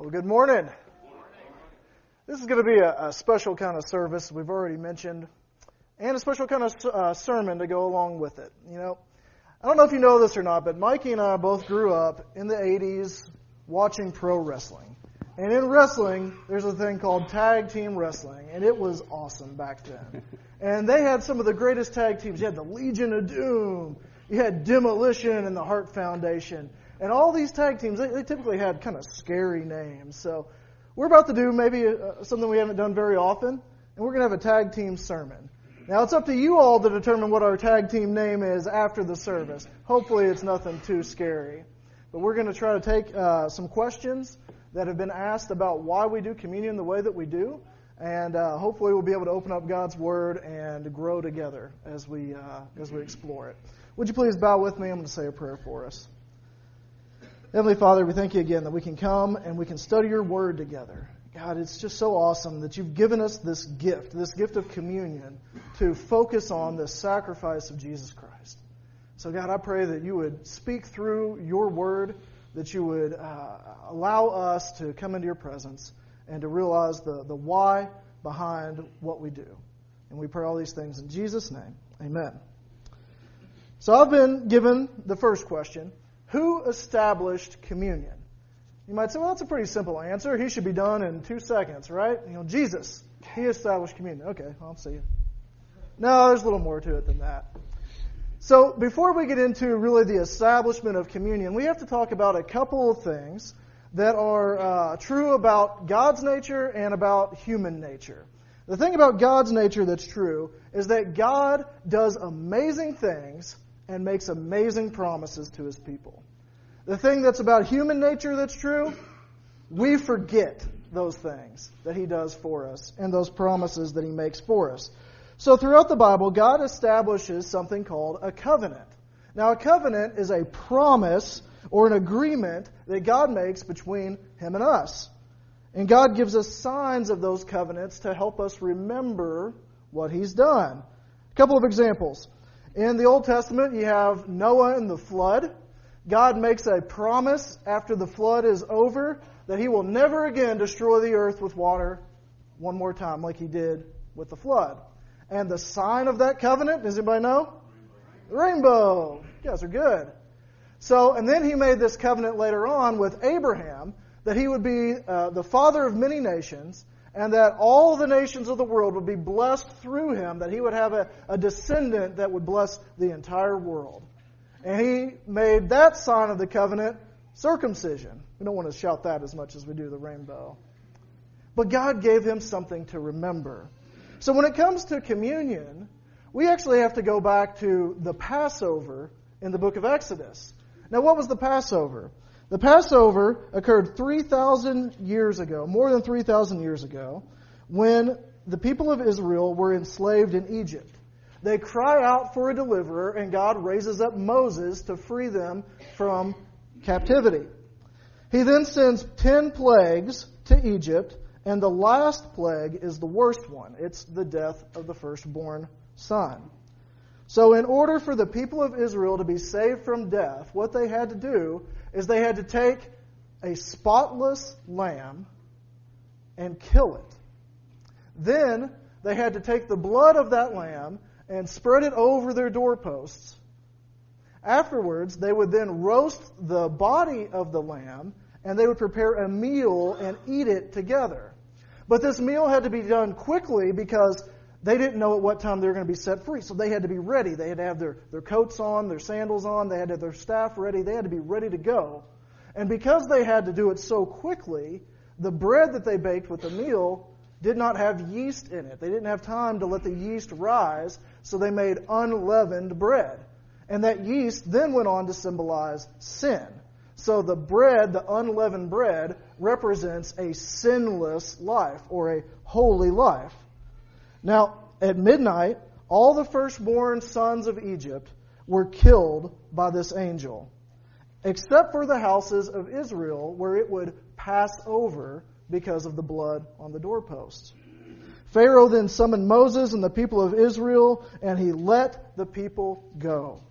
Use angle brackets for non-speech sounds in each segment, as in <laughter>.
Well, good morning. This is going to be a, a, special kind of service we've already mentioned, and a special kind of uh, sermon to go along with it. You know, I don't know if you know this or not, but Mikey and I both grew up in the 80s watching pro wrestling. And in wrestling, there's a thing called tag team wrestling, and it was awesome back then. <laughs> and they had some of the greatest tag teams. You had the Legion of Doom, you had Demolition and the Hart Foundation. And all these tag teams, they, they typically had kind of scary names. So we're about to do maybe uh, something we haven't done very often, and we're going to have a tag team sermon. Now it's up to you all to determine what our tag team name is after the service. Hopefully it's nothing too scary. But we're going to try to take uh, some questions that have been asked about why we do communion the way that we do. And uh, hopefully we'll be able to open up God's Word and grow together as we, uh, as we explore it. Would you please bow with me? I'm going to say a prayer for us. Heavenly Father, we thank you again that we can come and we can study your word together. God, it's just so awesome that you've given us this gift, this gift of communion, to focus on the sacrifice of Jesus Christ. So, God, I pray that you would speak through your word, that you would uh, allow us to come into your presence and to realize the, the why behind what we do. And we pray all these things in Jesus' name. Amen. So, I've been given the first question who established communion? You might say, well, that's a pretty simple answer. He should be done in two seconds, right? You know, Jesus, he established communion. Okay, I'll see you. No, there's a little more to it than that. So, before we get into really the establishment of communion, we have to talk about a couple of things that are uh, true about God's nature and about human nature. The thing about God's nature that's true is that God does amazing things and makes amazing promises to his people. The thing that's about human nature that's true, we forget those things that he does for us and those promises that he makes for us. So throughout the Bible, God establishes something called a covenant. Now, a covenant is a promise or an agreement that God makes between him and us. And God gives us signs of those covenants to help us remember what he's done. A couple of examples. In the Old Testament, you have Noah and the flood. God makes a promise after the flood is over that he will never again destroy the earth with water one more time like he did with the flood. And the sign of that covenant, does anybody know? Rainbow. You guys are good. So, and then he made this covenant later on with Abraham that he would be uh, the father of many nations and that all the nations of the world would be blessed through him, that he would have a, a descendant that would bless the entire world. And he made that sign of the covenant circumcision. We don't want to shout that as much as we do the rainbow. But God gave him something to remember. So when it comes to communion, we actually have to go back to the Passover in the book of Exodus. Now, what was the Passover? The Passover occurred 3,000 years ago, more than 3,000 years ago, when the people of Israel were enslaved in Egypt. They cry out for a deliverer, and God raises up Moses to free them from captivity. He then sends 10 plagues to Egypt, and the last plague is the worst one. It's the death of the firstborn son. So, in order for the people of Israel to be saved from death, what they had to do is they had to take a spotless lamb and kill it. Then they had to take the blood of that lamb and spread it over their doorposts. Afterwards, they would then roast the body of the lamb and they would prepare a meal and eat it together. But this meal had to be done quickly because they didn't know at what time they were going to be set free. So they had to be ready. They had to have their, their coats on, their sandals on, they had to have their staff ready, they had to be ready to go. And because they had to do it so quickly, the bread that they baked with the meal did not have yeast in it. They didn't have time to let the yeast rise, so they made unleavened bread. And that yeast then went on to symbolize sin. So the bread, the unleavened bread, represents a sinless life or a holy life. Now, at midnight, all the firstborn sons of Egypt were killed by this angel, except for the houses of Israel, where it would pass over because of the blood on the doorposts. Pharaoh then summoned Moses and the people of Israel, and he let the people go.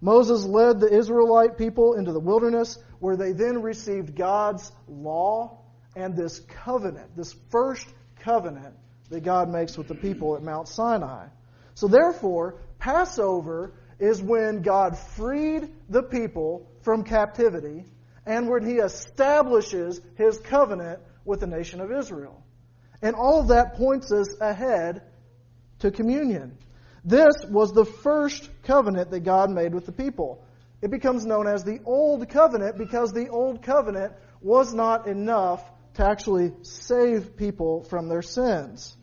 Moses led the Israelite people into the wilderness, where they then received God's law and this covenant, this first covenant that God makes with the people at Mount Sinai. So therefore, Passover is when God freed the people from captivity and when he establishes his covenant with the nation of Israel. And all of that points us ahead to communion. This was the first covenant that God made with the people. It becomes known as the Old Covenant because the Old Covenant was not enough to actually save people from their sins.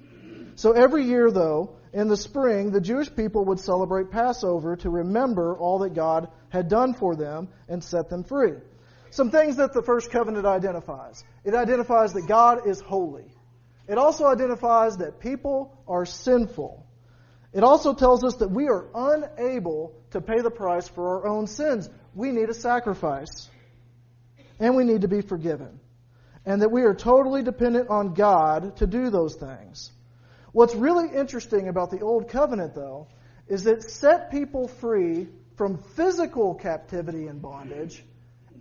So every year, though, in the spring, the Jewish people would celebrate Passover to remember all that God had done for them and set them free. Some things that the first covenant identifies it identifies that God is holy, it also identifies that people are sinful. It also tells us that we are unable to pay the price for our own sins. We need a sacrifice. And we need to be forgiven. And that we are totally dependent on God to do those things. What's really interesting about the Old Covenant, though, is it set people free from physical captivity and bondage.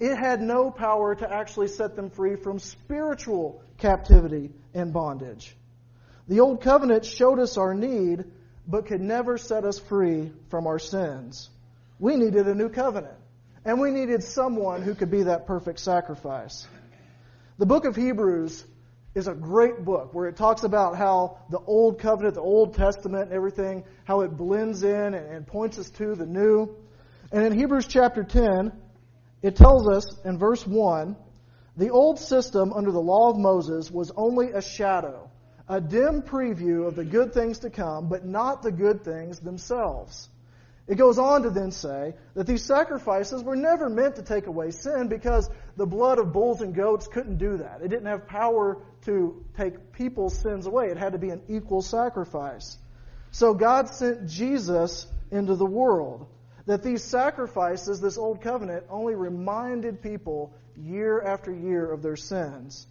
It had no power to actually set them free from spiritual captivity and bondage. The Old Covenant showed us our need, but could never set us free from our sins. We needed a new covenant, and we needed someone who could be that perfect sacrifice. The book of Hebrews is a great book where it talks about how the Old Covenant, the Old Testament, and everything, how it blends in and, points us to the new. And in Hebrews chapter 10, it tells us in verse 1 the old system under the law of Moses was only a shadow, a dim preview of the good things to come, but not the good things themselves. It goes on to then say that these sacrifices were never meant to take away sin because the blood of bulls and goats couldn't do that. It didn't have power to take people's sins away. It had to be an equal sacrifice. So God sent Jesus into the world. That these sacrifices, this old covenant, only reminded people year after year of their sins.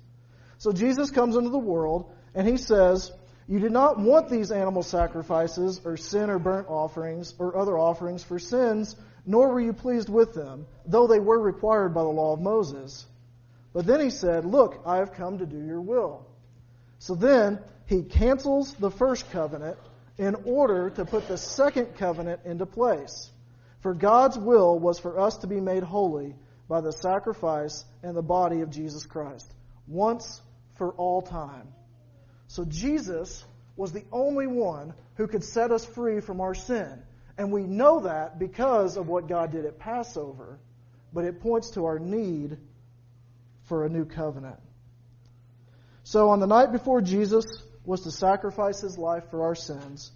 So Jesus comes into the world and he says, you did not want these animal sacrifices, or sin or burnt offerings, or other offerings for sins, nor were you pleased with them, though they were required by the law of Moses. But then he said, Look, I have come to do your will. So then he cancels the first covenant in order to put the second covenant into place. For God's will was for us to be made holy by the sacrifice and the body of Jesus Christ, once for all time. So Jesus was the only one who could set us free from our sin. And we know that because of what God did at Passover, but it points to our need for a new covenant. So on the night before Jesus was to sacrifice his life for our sins,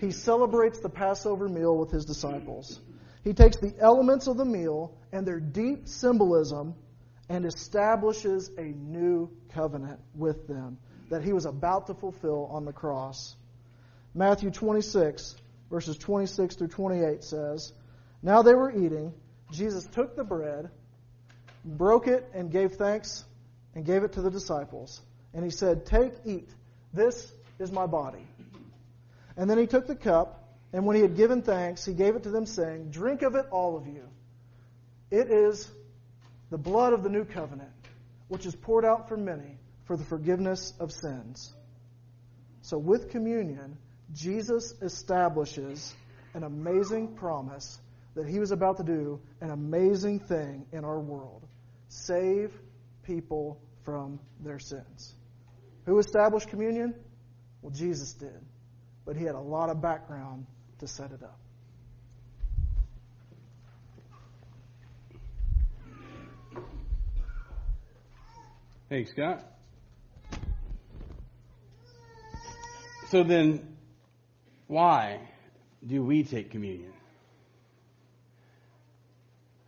he celebrates the Passover meal with his disciples. He takes the elements of the meal and their deep symbolism and establishes a new covenant with them that he was about to fulfill on the cross. Matthew 26, verses 26 through 28 says, Now they were eating. Jesus took the bread, broke it, and gave thanks, and gave it to the disciples. And he said, Take, eat. This is my body. And then he took the cup, and when he had given thanks, he gave it to them, saying, Drink of it, all of you. It is the blood of the new covenant, which is poured out for many for the forgiveness of sins. So, with communion, Jesus establishes an amazing promise that he was about to do an amazing thing in our world save people from their sins. Who established communion? Well, Jesus did. But he had a lot of background to set it up. Hey, Scott. So then, why do we take communion?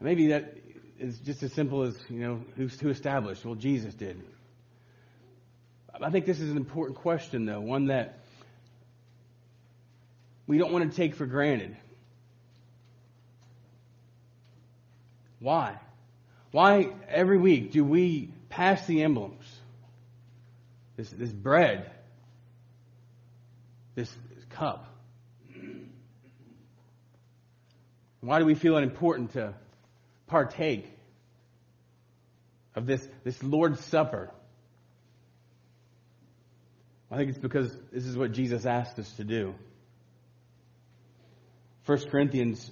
Maybe that is just as simple as, you know, who's who established? Well, Jesus did. I think this is an important question, though, one that we don't want to take for granted. Why? Why every week do we pass the emblems? This, this bread this cup? Why do we feel it important to partake of this, this Lord's Supper? I think it's because this is what Jesus asked us to do. 1 Corinthians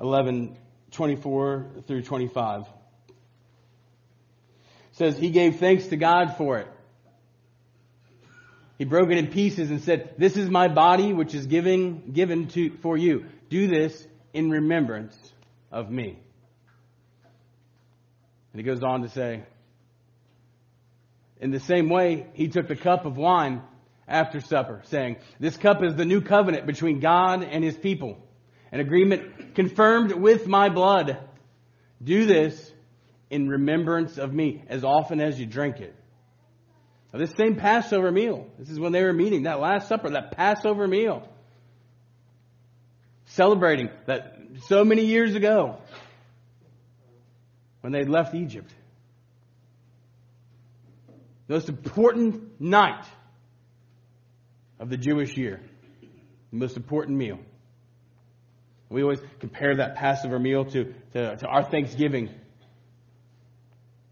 11, 24 through 25 says he gave thanks to God for it. He broke it in pieces and said, This is my body which is giving, given to, for you. Do this in remembrance of me. And he goes on to say, In the same way, he took the cup of wine after supper, saying, This cup is the new covenant between God and his people, an agreement confirmed with my blood. Do this in remembrance of me as often as you drink it. Now, this same Passover meal, this is when they were meeting, that Last Supper, that Passover meal, celebrating that so many years ago when they left Egypt. The most important night of the Jewish year, the most important meal. We always compare that Passover meal to, to, to our Thanksgiving,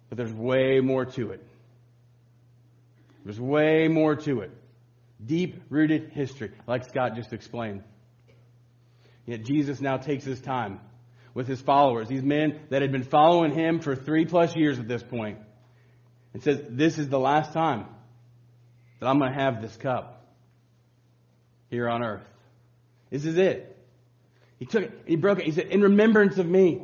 but there's way more to it. There's way more to it. Deep rooted history, like Scott just explained. Yet Jesus now takes his time with his followers, these men that had been following him for three plus years at this point, and says, This is the last time that I'm going to have this cup here on earth. This is it. He took it, and he broke it. He said, In remembrance of me.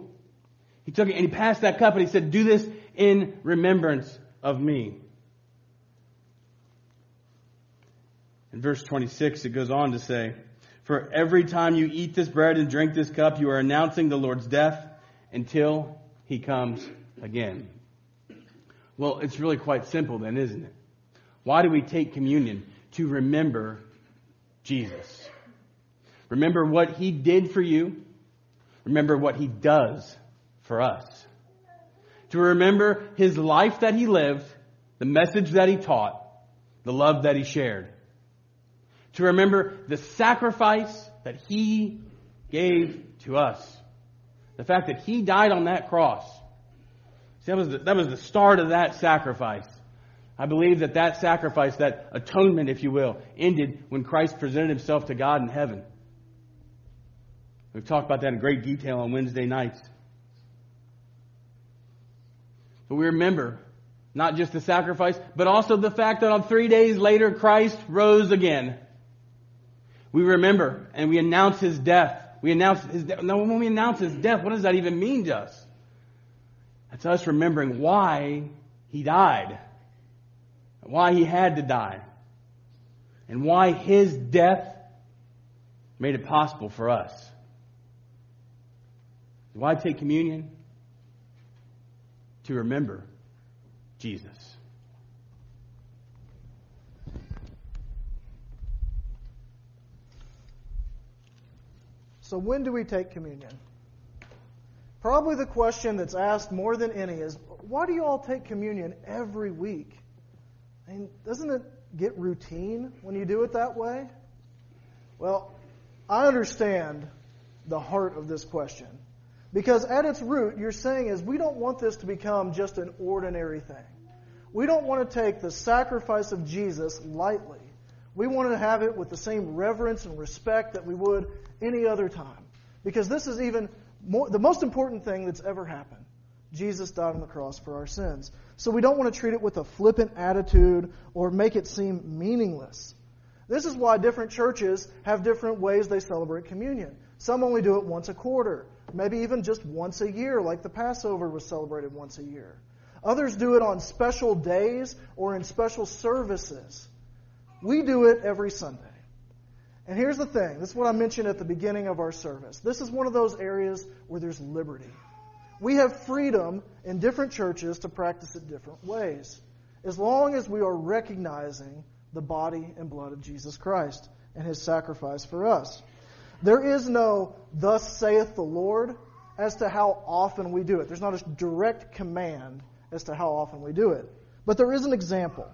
He took it and he passed that cup and he said, Do this in remembrance of me. In verse 26, it goes on to say, For every time you eat this bread and drink this cup, you are announcing the Lord's death until he comes again. Well, it's really quite simple then, isn't it? Why do we take communion? To remember Jesus. Remember what he did for you. Remember what he does for us. To remember his life that he lived, the message that he taught, the love that he shared to remember the sacrifice that He gave to us. The fact that He died on that cross. See, that was the, that was the start of that sacrifice. I believe that that sacrifice, that atonement, if you will, ended when Christ presented Himself to God in heaven. We've talked about that in great detail on Wednesday nights. But we remember not just the sacrifice, but also the fact that on three days later, Christ rose again. We remember and we announce his death. We announce his death. Now, when we announce his death, what does that even mean to us? That's us remembering why he died, why he had to die, and why his death made it possible for us. Why take communion? To remember Jesus. So, when do we take communion? Probably the question that's asked more than any is why do you all take communion every week? I mean, doesn't it get routine when you do it that way? Well, I understand the heart of this question. Because at its root, you're saying is we don't want this to become just an ordinary thing. We don't want to take the sacrifice of Jesus lightly. We want to have it with the same reverence and respect that we would any other time. Because this is even more, the most important thing that's ever happened. Jesus died on the cross for our sins. So we don't want to treat it with a flippant attitude or make it seem meaningless. This is why different churches have different ways they celebrate communion. Some only do it once a quarter, maybe even just once a year, like the Passover was celebrated once a year. Others do it on special days or in special services. We do it every Sunday. And here's the thing this is what I mentioned at the beginning of our service. This is one of those areas where there's liberty. We have freedom in different churches to practice it different ways, as long as we are recognizing the body and blood of Jesus Christ and his sacrifice for us. There is no, thus saith the Lord, as to how often we do it. There's not a direct command as to how often we do it. But there is an example.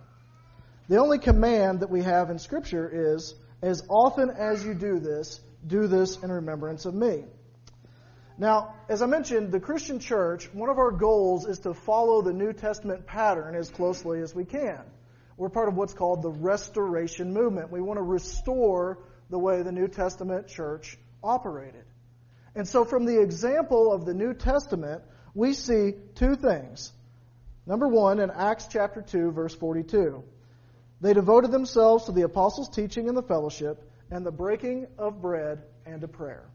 The only command that we have in Scripture is as often as you do this, do this in remembrance of me. Now, as I mentioned, the Christian church, one of our goals is to follow the New Testament pattern as closely as we can. We're part of what's called the restoration movement. We want to restore the way the New Testament church operated. And so, from the example of the New Testament, we see two things. Number one, in Acts chapter 2, verse 42, they devoted themselves to the apostles' teaching and the fellowship, and the breaking of bread and to prayer.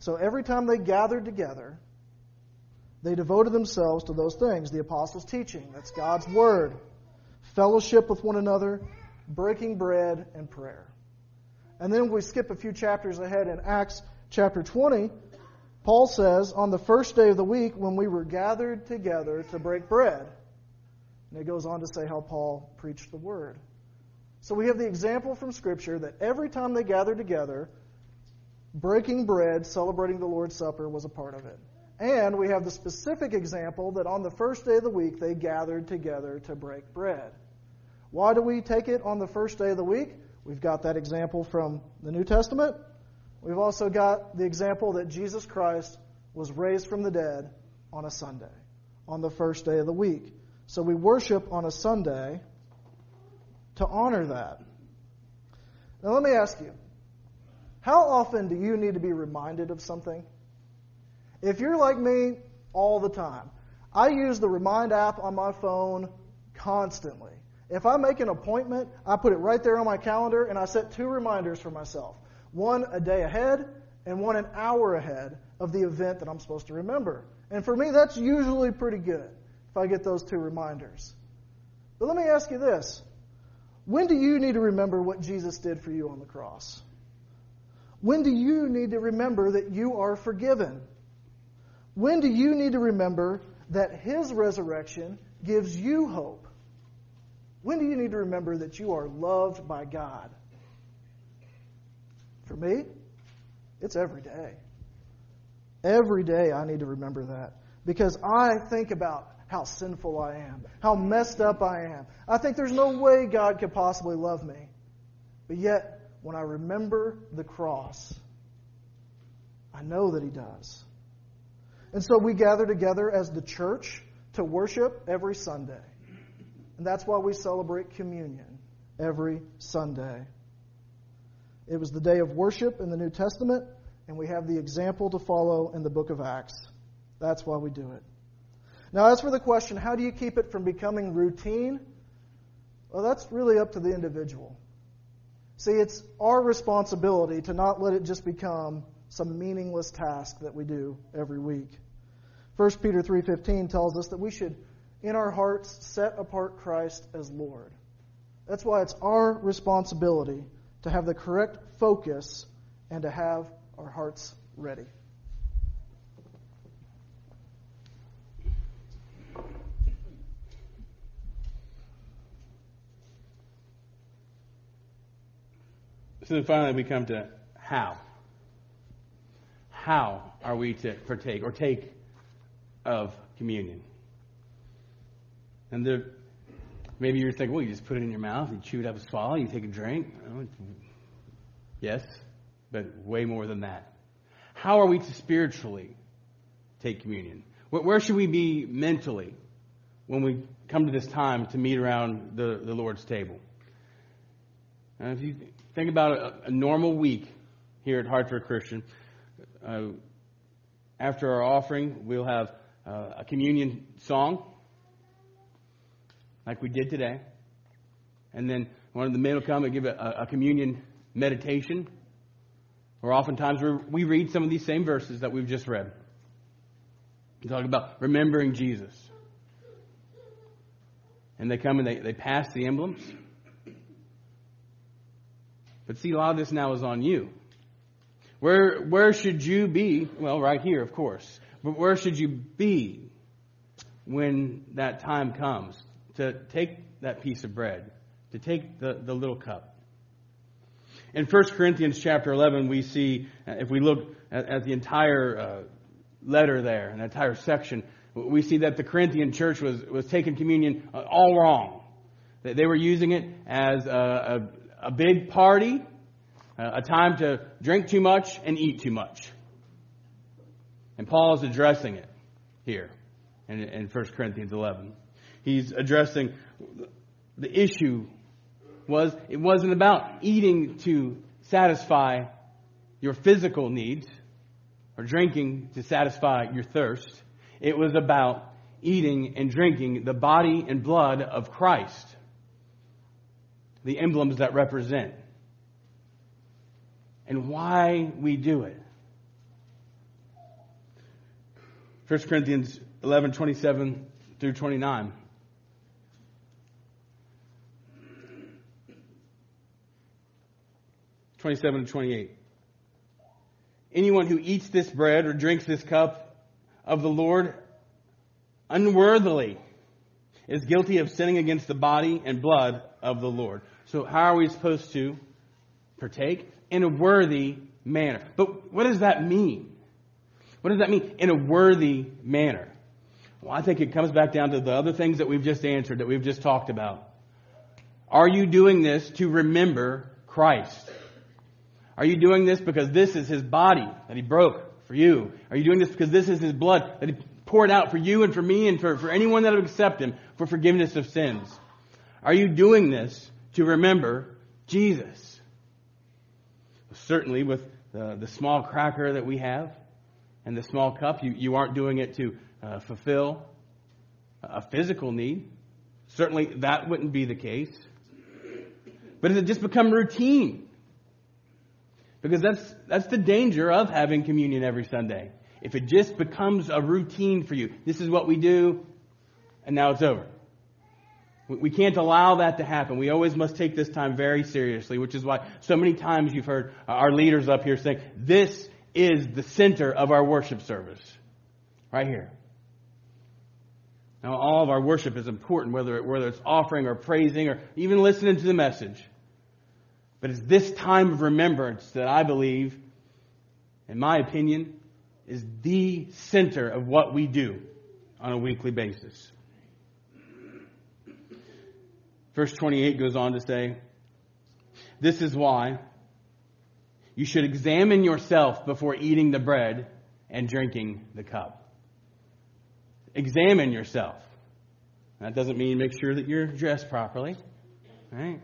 So, every time they gathered together, they devoted themselves to those things the apostles' teaching, that's God's word, fellowship with one another, breaking bread, and prayer. And then we skip a few chapters ahead in Acts chapter 20. Paul says, on the first day of the week, when we were gathered together to break bread. And it goes on to say how Paul preached the word. So we have the example from Scripture that every time they gathered together, breaking bread, celebrating the Lord's Supper was a part of it. And we have the specific example that on the first day of the week, they gathered together to break bread. Why do we take it on the first day of the week? We've got that example from the New Testament. We've also got the example that Jesus Christ was raised from the dead on a Sunday, on the first day of the week. So we worship on a Sunday to honor that. Now, let me ask you how often do you need to be reminded of something? If you're like me, all the time. I use the Remind app on my phone constantly. If I make an appointment, I put it right there on my calendar and I set two reminders for myself one a day ahead and one an hour ahead of the event that I'm supposed to remember. And for me, that's usually pretty good if I get those two reminders. But let me ask you this when do you need to remember what Jesus did for you on the cross? When do you need to remember that you are forgiven? When do you need to remember that His resurrection gives you hope? When do you need to remember that you are loved by God? For me, it's every day. Every day I need to remember that because I think about how sinful I am, how messed up I am. I think there's no way God could possibly love me. But yet, when I remember the cross, I know that He does. And so we gather together as the church to worship every Sunday. And that's why we celebrate communion every Sunday. It was the day of worship in the New Testament, and we have the example to follow in the book of Acts. That's why we do it. Now, as for the question, how do you keep it from becoming routine? Well, that's really up to the individual. See, it's our responsibility to not let it just become some meaningless task that we do every week. 1 Peter 3:15 tells us that we should in our hearts set apart Christ as Lord. That's why it's our responsibility to have the correct focus and to have our hearts ready. So then finally we come to how. How are we to partake or take of communion? And maybe you're thinking, well, you just put it in your mouth, you chew it up, swallow, you take a drink. Yes, but way more than that. How are we to spiritually take communion? Where should we be mentally when we come to this time to meet around the, the Lord's table? And if you think about a, a normal week here at Hartford Christian, uh, after our offering, we'll have uh, a communion song, like we did today. And then one of the men will come and give a, a communion meditation. Or oftentimes we read some of these same verses that we've just read. We talk about remembering Jesus. And they come and they, they pass the emblems. But see, a lot of this now is on you. Where, where should you be? Well, right here, of course. But where should you be when that time comes to take that piece of bread, to take the, the little cup? In 1 Corinthians chapter 11, we see, if we look at, at the entire uh, letter there, an entire section, we see that the Corinthian church was, was taking communion uh, all wrong. They were using it as a, a, a big party, a time to drink too much and eat too much. And Paul is addressing it here in, in 1 Corinthians 11. He's addressing the issue was it wasn't about eating to satisfy your physical needs or drinking to satisfy your thirst. It was about eating and drinking the body and blood of Christ, the emblems that represent, and why we do it. 1 Corinthians 11 27 through 29. Twenty-seven and twenty-eight. Anyone who eats this bread or drinks this cup of the Lord unworthily is guilty of sinning against the body and blood of the Lord. So how are we supposed to partake? In a worthy manner. But what does that mean? What does that mean? In a worthy manner. Well, I think it comes back down to the other things that we've just answered, that we've just talked about. Are you doing this to remember Christ? Are you doing this because this is his body that he broke for you? Are you doing this because this is his blood that he poured out for you and for me and for, for anyone that would accept him for forgiveness of sins? Are you doing this to remember Jesus? Certainly with the, the small cracker that we have and the small cup, you, you aren't doing it to uh, fulfill a physical need. Certainly that wouldn't be the case. But has it just become routine? Because that's, that's the danger of having communion every Sunday. If it just becomes a routine for you, this is what we do, and now it's over. We can't allow that to happen. We always must take this time very seriously, which is why so many times you've heard our leaders up here saying, this is the center of our worship service. Right here. Now, all of our worship is important, whether, it, whether it's offering or praising or even listening to the message. But it's this time of remembrance that I believe, in my opinion, is the center of what we do on a weekly basis. Verse 28 goes on to say, This is why you should examine yourself before eating the bread and drinking the cup. Examine yourself. That doesn't mean make sure that you're dressed properly, right?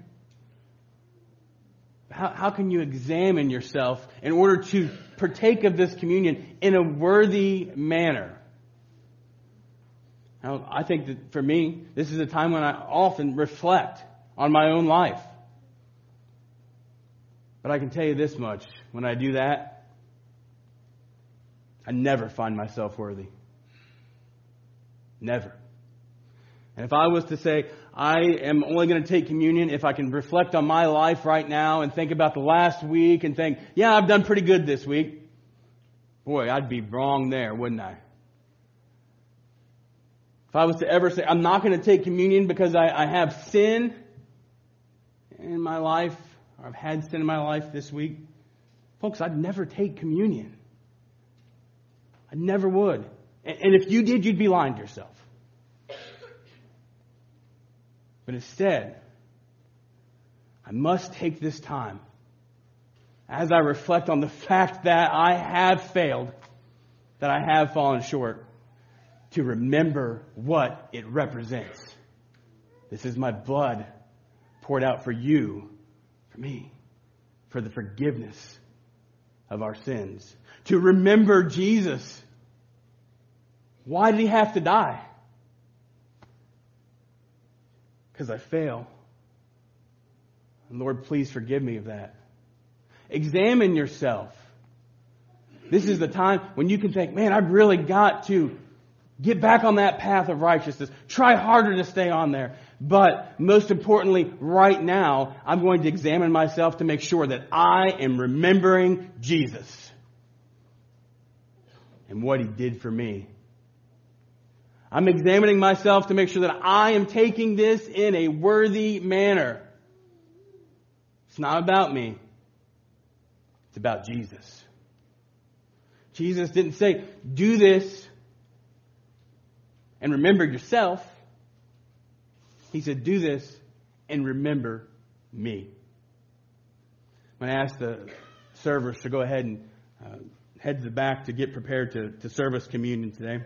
How, how can you examine yourself in order to partake of this communion in a worthy manner? Now, I think that for me, this is a time when I often reflect on my own life. But I can tell you this much when I do that, I never find myself worthy. Never. And if I was to say, I am only going to take communion if I can reflect on my life right now and think about the last week and think, yeah, I've done pretty good this week. Boy, I'd be wrong there, wouldn't I? If I was to ever say, I'm not going to take communion because I, I have sin in my life, or I've had sin in my life this week, folks, I'd never take communion. I never would. And, and if you did, you'd be lying to yourself. But instead, I must take this time as I reflect on the fact that I have failed, that I have fallen short, to remember what it represents. This is my blood poured out for you, for me, for the forgiveness of our sins. To remember Jesus. Why did he have to die? Because I fail. And Lord, please forgive me of that. Examine yourself. This is the time when you can think, man, I've really got to get back on that path of righteousness. Try harder to stay on there. But most importantly, right now, I'm going to examine myself to make sure that I am remembering Jesus and what he did for me I'm examining myself to make sure that I am taking this in a worthy manner. It's not about me. It's about Jesus. Jesus didn't say, do this and remember yourself. He said, do this and remember me. I'm going to ask the servers to go ahead and uh, head to the back to get prepared to, to serve us communion today.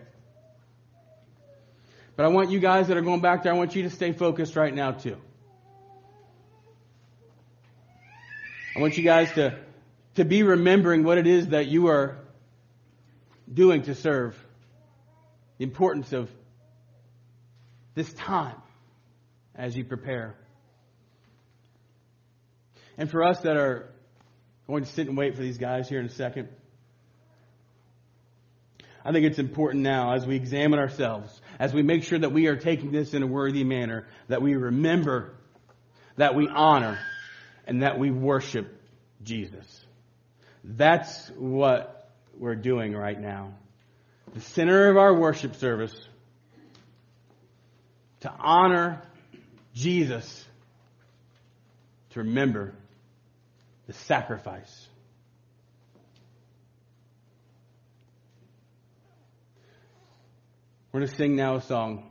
But I want you guys that are going back there, I want you to stay focused right now, too. I want you guys to, to be remembering what it is that you are doing to serve, the importance of this time as you prepare. And for us that are going to sit and wait for these guys here in a second, I think it's important now as we examine ourselves as we make sure that we are taking this in a worthy manner, that we remember, that we honor, and that we worship Jesus. That's what we're doing right now. The center of our worship service to honor Jesus, to remember the sacrifice. We're going to sing now a song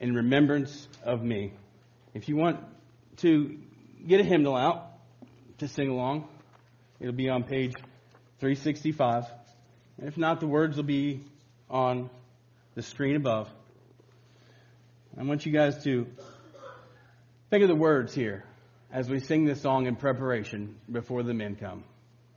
in remembrance of me. If you want to get a hymnal out to sing along, it'll be on page 365. And if not, the words will be on the screen above. I want you guys to think of the words here as we sing this song in preparation before the men come.